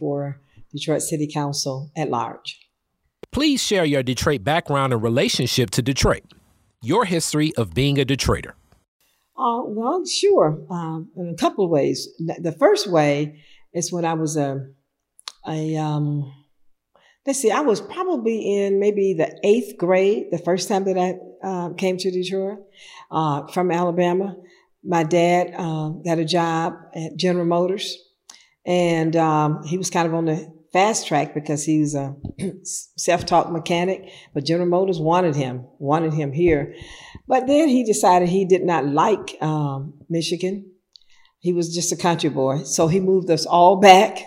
Waters. I'm running for Detroit City Council at large. Please share your Detroit background and relationship to Detroit, your history of being a Detroiter. Uh, well, sure, um, in a couple of ways. The first way is when I was a, a um, let's see, I was probably in maybe the eighth grade the first time that I uh, came to Detroit uh, from Alabama. My dad uh, got a job at General Motors, and um, he was kind of on the fast track because he's a self-taught mechanic. But General Motors wanted him, wanted him here. But then he decided he did not like um, Michigan. He was just a country boy, so he moved us all back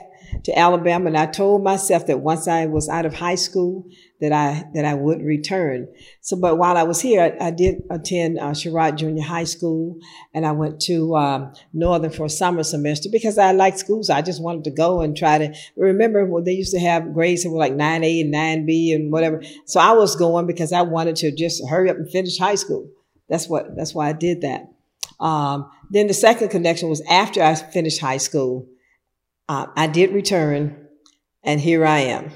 to Alabama. And I told myself that once I was out of high school, that I that I would return. So, but while I was here, I, I did attend uh, Sherrard Junior High School, and I went to um, Northern for a summer semester because I liked schools. I just wanted to go and try to remember when they used to have grades that were like nine A and nine B and whatever. So I was going because I wanted to just hurry up and finish high school. That's what. That's why I did that. Um, then the second connection was after I finished high school. Uh, I did return, and here I am.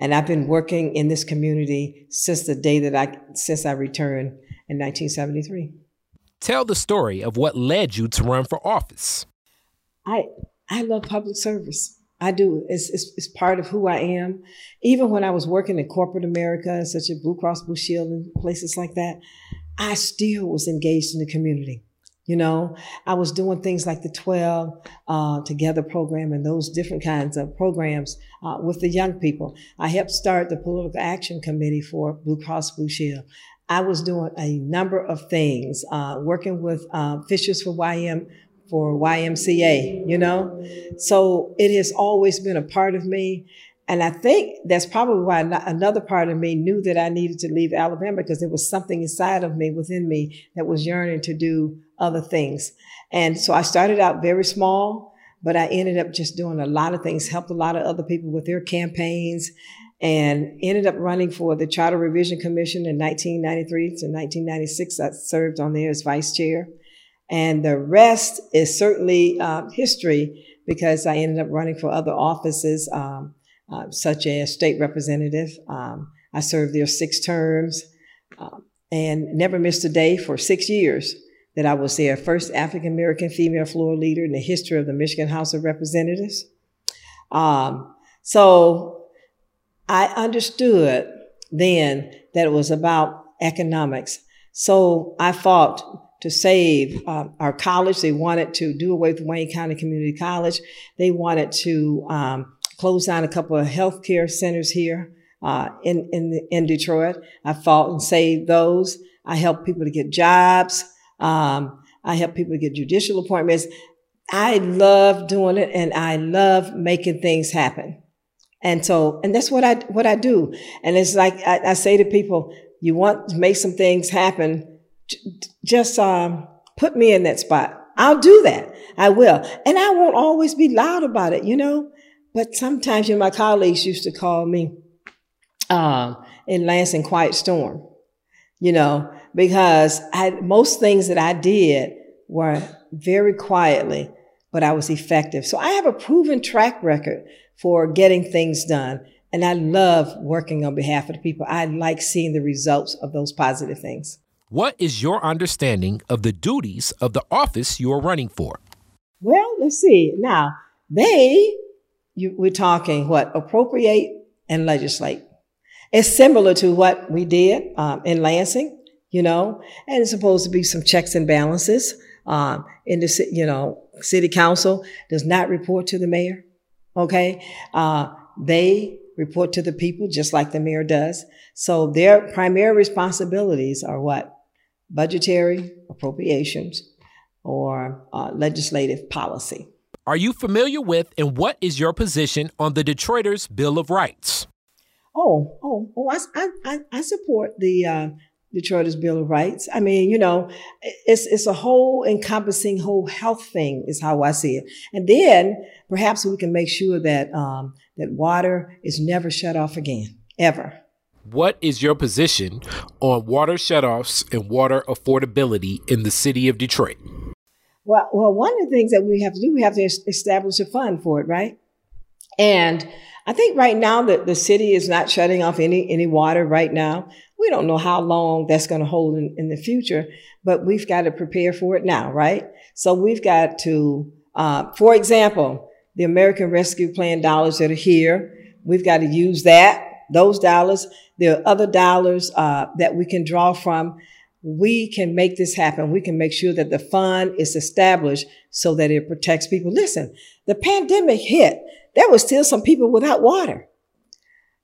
And I've been working in this community since the day that I since I returned in 1973. Tell the story of what led you to run for office. I I love public service. I do. It's, it's, it's part of who I am. Even when I was working in corporate America, such as Blue Cross Blue Shield and places like that, I still was engaged in the community. You know, I was doing things like the 12 uh, Together program and those different kinds of programs uh, with the young people. I helped start the Political Action Committee for Blue Cross Blue Shield. I was doing a number of things, uh, working with uh, Fishers for YM for YMCA, you know? So it has always been a part of me. And I think that's probably why another part of me knew that I needed to leave Alabama because there was something inside of me, within me, that was yearning to do other things. And so I started out very small, but I ended up just doing a lot of things, helped a lot of other people with their campaigns, and ended up running for the Charter Revision Commission in 1993 to 1996. I served on there as vice chair. And the rest is certainly uh, history because I ended up running for other offices. Um, uh, such as state representative. Um, I served there six terms uh, and never missed a day for six years that I was there. First African American female floor leader in the history of the Michigan House of Representatives. Um, so I understood then that it was about economics. So I fought to save uh, our college. They wanted to do away with Wayne County Community College. They wanted to um, closed down a couple of healthcare centers here uh, in, in, in Detroit. I fought and saved those. I helped people to get jobs. Um, I helped people to get judicial appointments. I love doing it and I love making things happen. And so, and that's what I, what I do. And it's like, I, I say to people, you want to make some things happen, just, um, put me in that spot. I'll do that. I will. And I won't always be loud about it, you know? But sometimes, you know, my colleagues used to call me uh, in Lansing Quiet Storm, you know, because I, most things that I did were very quietly, but I was effective. So I have a proven track record for getting things done. And I love working on behalf of the people. I like seeing the results of those positive things. What is your understanding of the duties of the office you are running for? Well, let's see. Now, they you, we're talking what appropriate and legislate. It's similar to what we did um, in Lansing, you know, and it's supposed to be some checks and balances. Um, in the you know city council does not report to the mayor. Okay, uh, they report to the people just like the mayor does. So their primary responsibilities are what budgetary appropriations or uh, legislative policy. Are you familiar with and what is your position on the Detroiters Bill of Rights? Oh, oh, oh! I, I, I support the uh, Detroiters Bill of Rights. I mean, you know, it's it's a whole encompassing whole health thing is how I see it. And then perhaps we can make sure that um, that water is never shut off again, ever. What is your position on water shutoffs and water affordability in the city of Detroit? Well, well, one of the things that we have to do, we have to establish a fund for it, right? And I think right now that the city is not shutting off any any water right now. We don't know how long that's going to hold in, in the future, but we've got to prepare for it now, right? So we've got to, uh, for example, the American Rescue Plan dollars that are here, we've got to use that, those dollars. There are other dollars uh, that we can draw from. We can make this happen. We can make sure that the fund is established so that it protects people. Listen, the pandemic hit. There were still some people without water.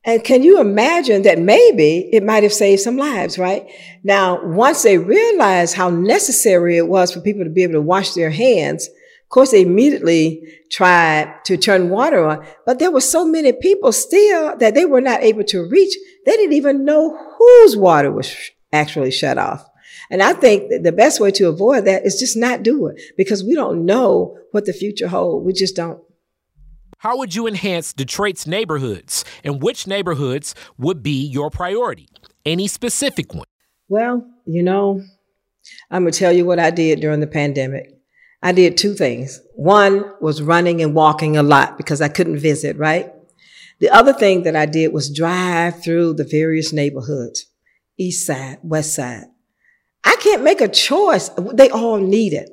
And can you imagine that maybe it might have saved some lives, right? Now, once they realized how necessary it was for people to be able to wash their hands, of course, they immediately tried to turn water on, but there were so many people still that they were not able to reach. They didn't even know whose water was actually shut off. And I think the best way to avoid that is just not do it because we don't know what the future holds. We just don't. How would you enhance Detroit's neighborhoods, and which neighborhoods would be your priority? Any specific one? Well, you know, I'm going to tell you what I did during the pandemic. I did two things. One was running and walking a lot because I couldn't visit, right? The other thing that I did was drive through the various neighborhoods, east side, west side. I can't make a choice. They all need it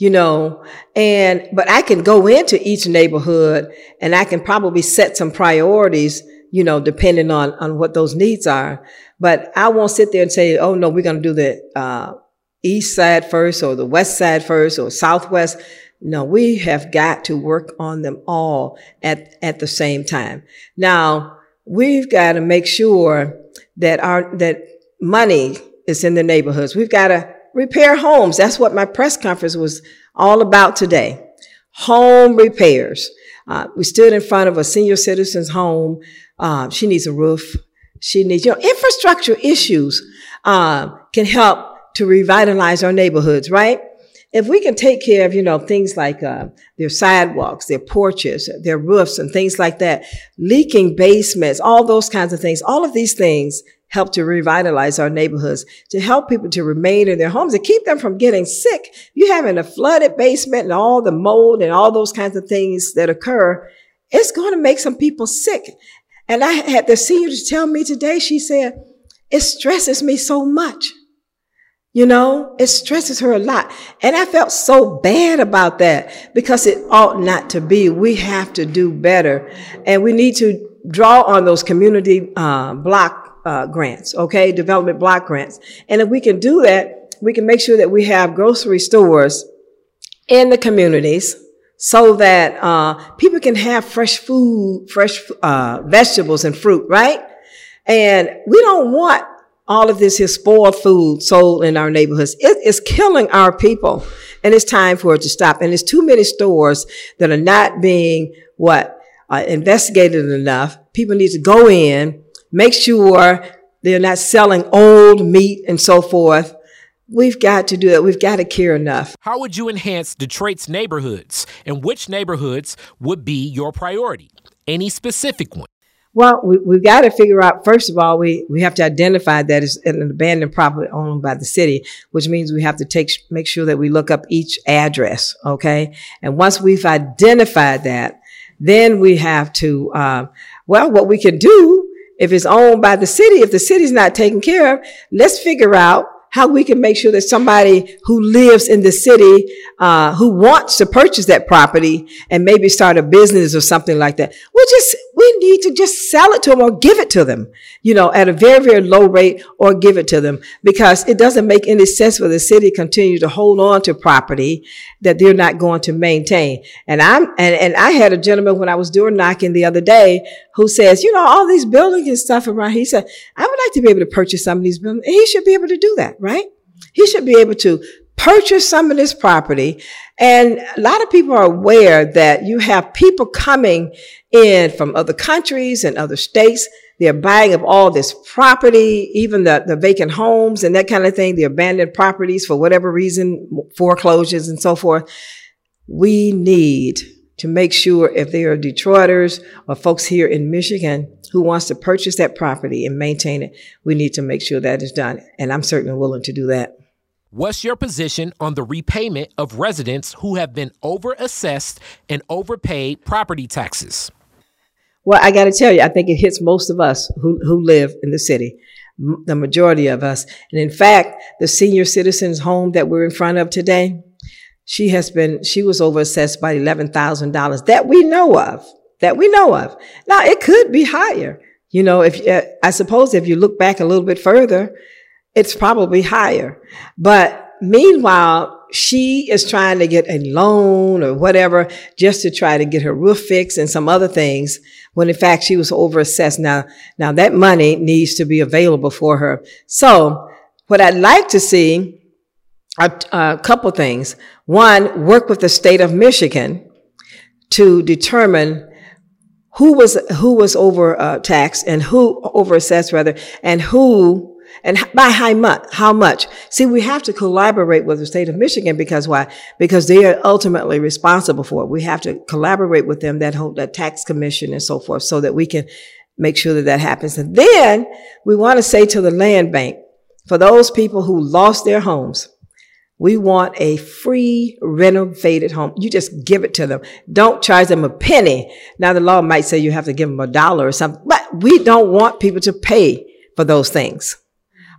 you know, and, but I can go into each neighborhood and I can probably set some priorities, you know, depending on, on what those needs are. But I won't sit there and say, oh no, we're going to do the, uh, east side first or the west side first or southwest. No, we have got to work on them all at, at the same time. Now, we've got to make sure that our, that money is in the neighborhoods. We've got to repair homes. That's what my press conference was all about today. Home repairs. Uh, we stood in front of a senior citizen's home. Uh, she needs a roof. She needs, you know, infrastructure issues uh, can help to revitalize our neighborhoods, right? If we can take care of, you know, things like uh, their sidewalks, their porches, their roofs, and things like that, leaking basements, all those kinds of things, all of these things help to revitalize our neighborhoods, to help people to remain in their homes and keep them from getting sick. You having a flooded basement and all the mold and all those kinds of things that occur, it's going to make some people sick. And I had the senior to tell me today, she said, it stresses me so much. You know, it stresses her a lot. And I felt so bad about that because it ought not to be. We have to do better and we need to draw on those community uh, block uh, grants, okay, development block grants. And if we can do that, we can make sure that we have grocery stores in the communities so that uh, people can have fresh food, fresh uh, vegetables and fruit, right? And we don't want all of this here spoiled food sold in our neighborhoods. It is killing our people, and it's time for it to stop. And there's too many stores that are not being what uh, investigated enough. People need to go in make sure they're not selling old meat and so forth. We've got to do that. We've got to care enough. How would you enhance Detroit's neighborhoods, and which neighborhoods would be your priority? Any specific one? Well, we, have got to figure out, first of all, we, we have to identify that it's an abandoned property owned by the city, which means we have to take, make sure that we look up each address. Okay. And once we've identified that, then we have to, uh, well, what we can do if it's owned by the city, if the city's not taken care of, let's figure out how we can make sure that somebody who lives in the city, uh, who wants to purchase that property and maybe start a business or something like that, We'll just, we need to just sell it to them or give it to them, you know, at a very, very low rate or give it to them because it doesn't make any sense for the city to continue to hold on to property that they're not going to maintain. And I'm, and, and I had a gentleman when I was doing knocking the other day who says, you know, all these buildings and stuff around, he said, I would like to be able to purchase some of these buildings. And he should be able to do that right? He should be able to purchase some of this property. And a lot of people are aware that you have people coming in from other countries and other states. They're buying up all this property, even the, the vacant homes and that kind of thing, the abandoned properties for whatever reason, foreclosures and so forth. We need to make sure if there are Detroiters or folks here in Michigan who wants to purchase that property and maintain it, we need to make sure that is done. And I'm certainly willing to do that. What's your position on the repayment of residents who have been overassessed and overpaid property taxes? Well, I got to tell you, I think it hits most of us who, who live in the city, m- the majority of us. And in fact, the senior citizens home that we're in front of today, she has been, she was overassessed by $11,000 that we know of, that we know of. Now, it could be higher. You know, if, uh, I suppose if you look back a little bit further, it's probably higher. But meanwhile, she is trying to get a loan or whatever just to try to get her roof fixed and some other things when in fact she was overassessed. Now, now that money needs to be available for her. So what I'd like to see are a couple things. One, work with the state of Michigan to determine who was who was overtaxed uh, and who overassessed rather, and who and by how much? How much? See, we have to collaborate with the state of Michigan because why? Because they are ultimately responsible for it. We have to collaborate with them, that whole, that tax commission and so forth, so that we can make sure that that happens. And then we want to say to the land bank, for those people who lost their homes, we want a free renovated home. You just give it to them. Don't charge them a penny. Now the law might say you have to give them a dollar or something, but we don't want people to pay for those things.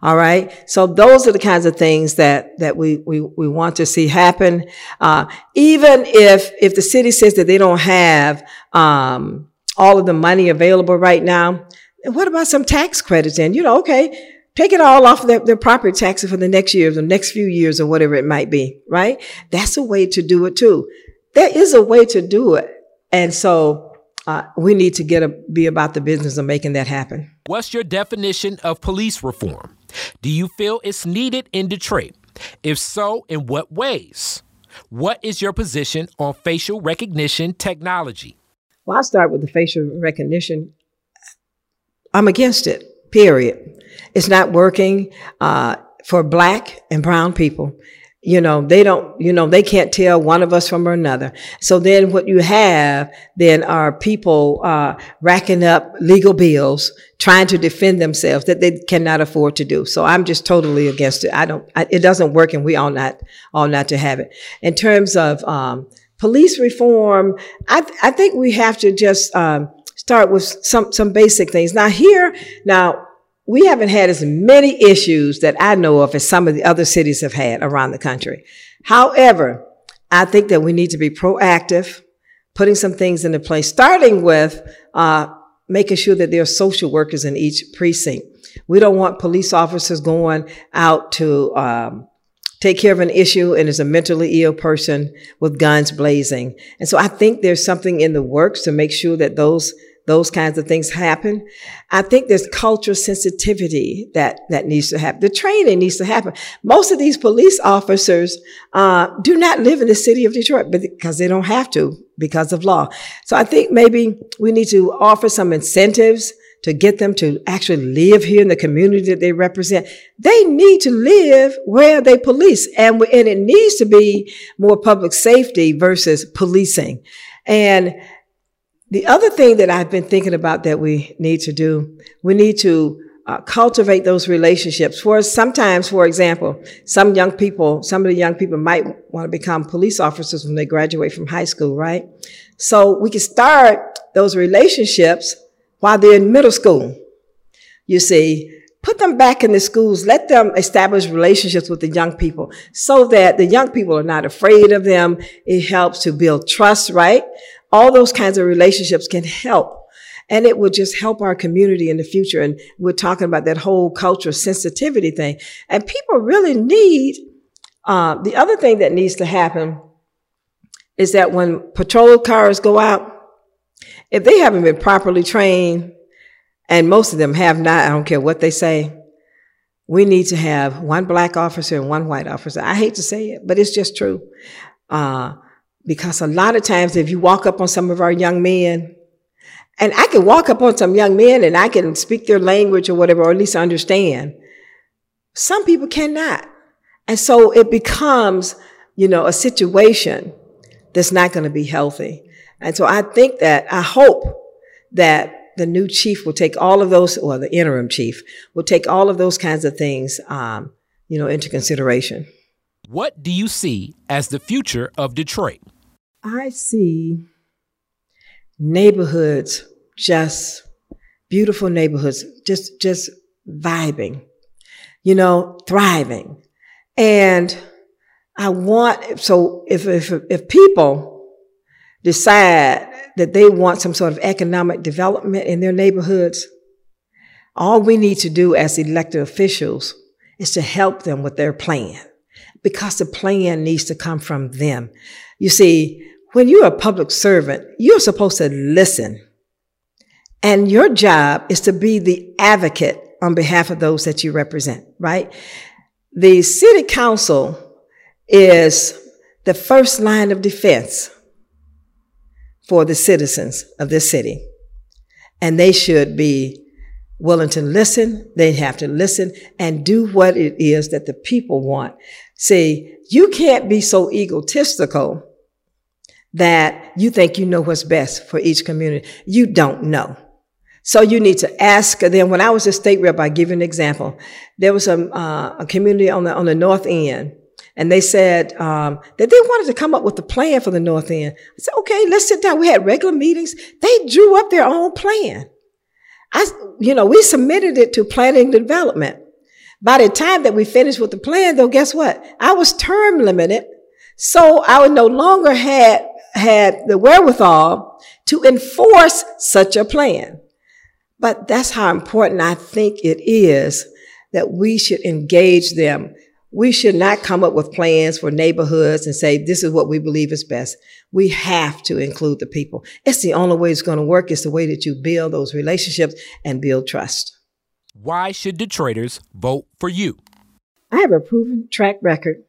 All right. So those are the kinds of things that, that we, we, we want to see happen. Uh, even if, if the city says that they don't have, um, all of the money available right now, what about some tax credits? And, you know, okay, take it all off their, their property taxes for the next year, the next few years or whatever it might be, right? That's a way to do it too. There is a way to do it. And so, uh, we need to get a, be about the business of making that happen. What's your definition of police reform? Do you feel it's needed in Detroit? If so, in what ways? What is your position on facial recognition technology? Well, I'll start with the facial recognition. I'm against it, period. It's not working uh, for black and brown people. You know, they don't, you know, they can't tell one of us from another. So then what you have then are people, uh, racking up legal bills, trying to defend themselves that they cannot afford to do. So I'm just totally against it. I don't, I, it doesn't work and we all not, all not to have it. In terms of, um, police reform, I, th- I think we have to just, um, start with some, some basic things. Now here, now, we haven't had as many issues that I know of as some of the other cities have had around the country. However, I think that we need to be proactive, putting some things into place, starting with uh, making sure that there are social workers in each precinct. We don't want police officers going out to um, take care of an issue and is a mentally ill person with guns blazing. And so I think there's something in the works to make sure that those those kinds of things happen. I think there's cultural sensitivity that, that needs to happen. The training needs to happen. Most of these police officers, uh, do not live in the city of Detroit because they don't have to because of law. So I think maybe we need to offer some incentives to get them to actually live here in the community that they represent. They need to live where they police and, and it needs to be more public safety versus policing. And the other thing that I've been thinking about that we need to do, we need to uh, cultivate those relationships. For sometimes, for example, some young people, some of the young people might want to become police officers when they graduate from high school, right? So we can start those relationships while they're in middle school. You see, put them back in the schools, let them establish relationships with the young people so that the young people are not afraid of them. It helps to build trust, right? All those kinds of relationships can help. And it would just help our community in the future. And we're talking about that whole cultural sensitivity thing. And people really need, uh, the other thing that needs to happen is that when patrol cars go out, if they haven't been properly trained, and most of them have not, I don't care what they say, we need to have one black officer and one white officer. I hate to say it, but it's just true. Uh, because a lot of times, if you walk up on some of our young men, and I can walk up on some young men and I can speak their language or whatever, or at least understand. Some people cannot. And so it becomes, you know, a situation that's not going to be healthy. And so I think that, I hope that the new chief will take all of those, or the interim chief will take all of those kinds of things, um, you know, into consideration. What do you see as the future of Detroit? I see neighborhoods just beautiful neighborhoods, just just vibing, you know, thriving. And I want so if if if people decide that they want some sort of economic development in their neighborhoods, all we need to do as elected officials is to help them with their plan because the plan needs to come from them. You see, when you're a public servant, you're supposed to listen. And your job is to be the advocate on behalf of those that you represent, right? The city council is the first line of defense for the citizens of this city. And they should be willing to listen. They have to listen and do what it is that the people want. See, you can't be so egotistical that you think you know what's best for each community. You don't know. So you need to ask them. When I was a state rep, I give you an example. There was a, uh, a community on the on the north end, and they said um, that they wanted to come up with a plan for the north end. I said, okay, let's sit down. We had regular meetings. They drew up their own plan. I, you know, we submitted it to planning development. By the time that we finished with the plan, though, guess what? I was term limited, so I no longer had had the wherewithal to enforce such a plan. But that's how important I think it is that we should engage them. We should not come up with plans for neighborhoods and say, this is what we believe is best. We have to include the people. It's the only way it's going to work. It's the way that you build those relationships and build trust. Why should Detroiters vote for you? I have a proven track record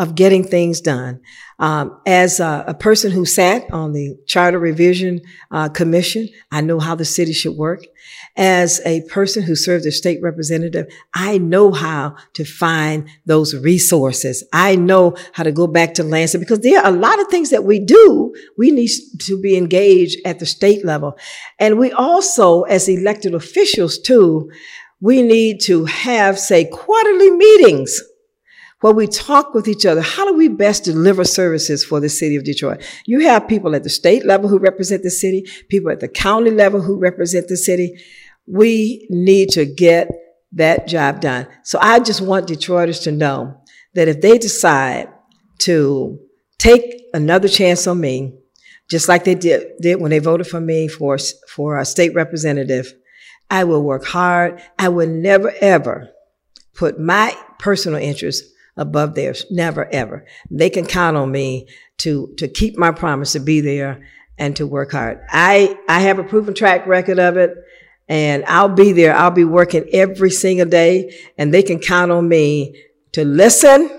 of getting things done. Um, as a, a, person who sat on the Charter Revision uh, Commission, I know how the city should work. As a person who served as state representative, I know how to find those resources. I know how to go back to Lansing because there are a lot of things that we do. We need to be engaged at the state level. And we also, as elected officials too, we need to have, say, quarterly meetings where we talk with each other. How do we best deliver services for the city of Detroit? You have people at the state level who represent the city, people at the county level who represent the city. We need to get that job done. So I just want Detroiters to know that if they decide to take another chance on me, just like they did, did when they voted for me for, for a state representative, I will work hard. I will never, ever put my personal interests above theirs. Never, ever. They can count on me to, to keep my promise to be there and to work hard. I, I have a proven track record of it and I'll be there. I'll be working every single day and they can count on me to listen.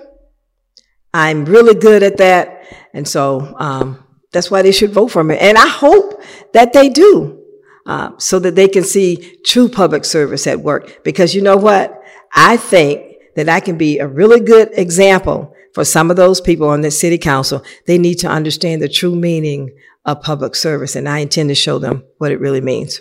I'm really good at that. And so, um, that's why they should vote for me. And I hope that they do. Uh, so that they can see true public service at work. Because you know what? I think that I can be a really good example for some of those people on the city council. They need to understand the true meaning of public service, and I intend to show them what it really means.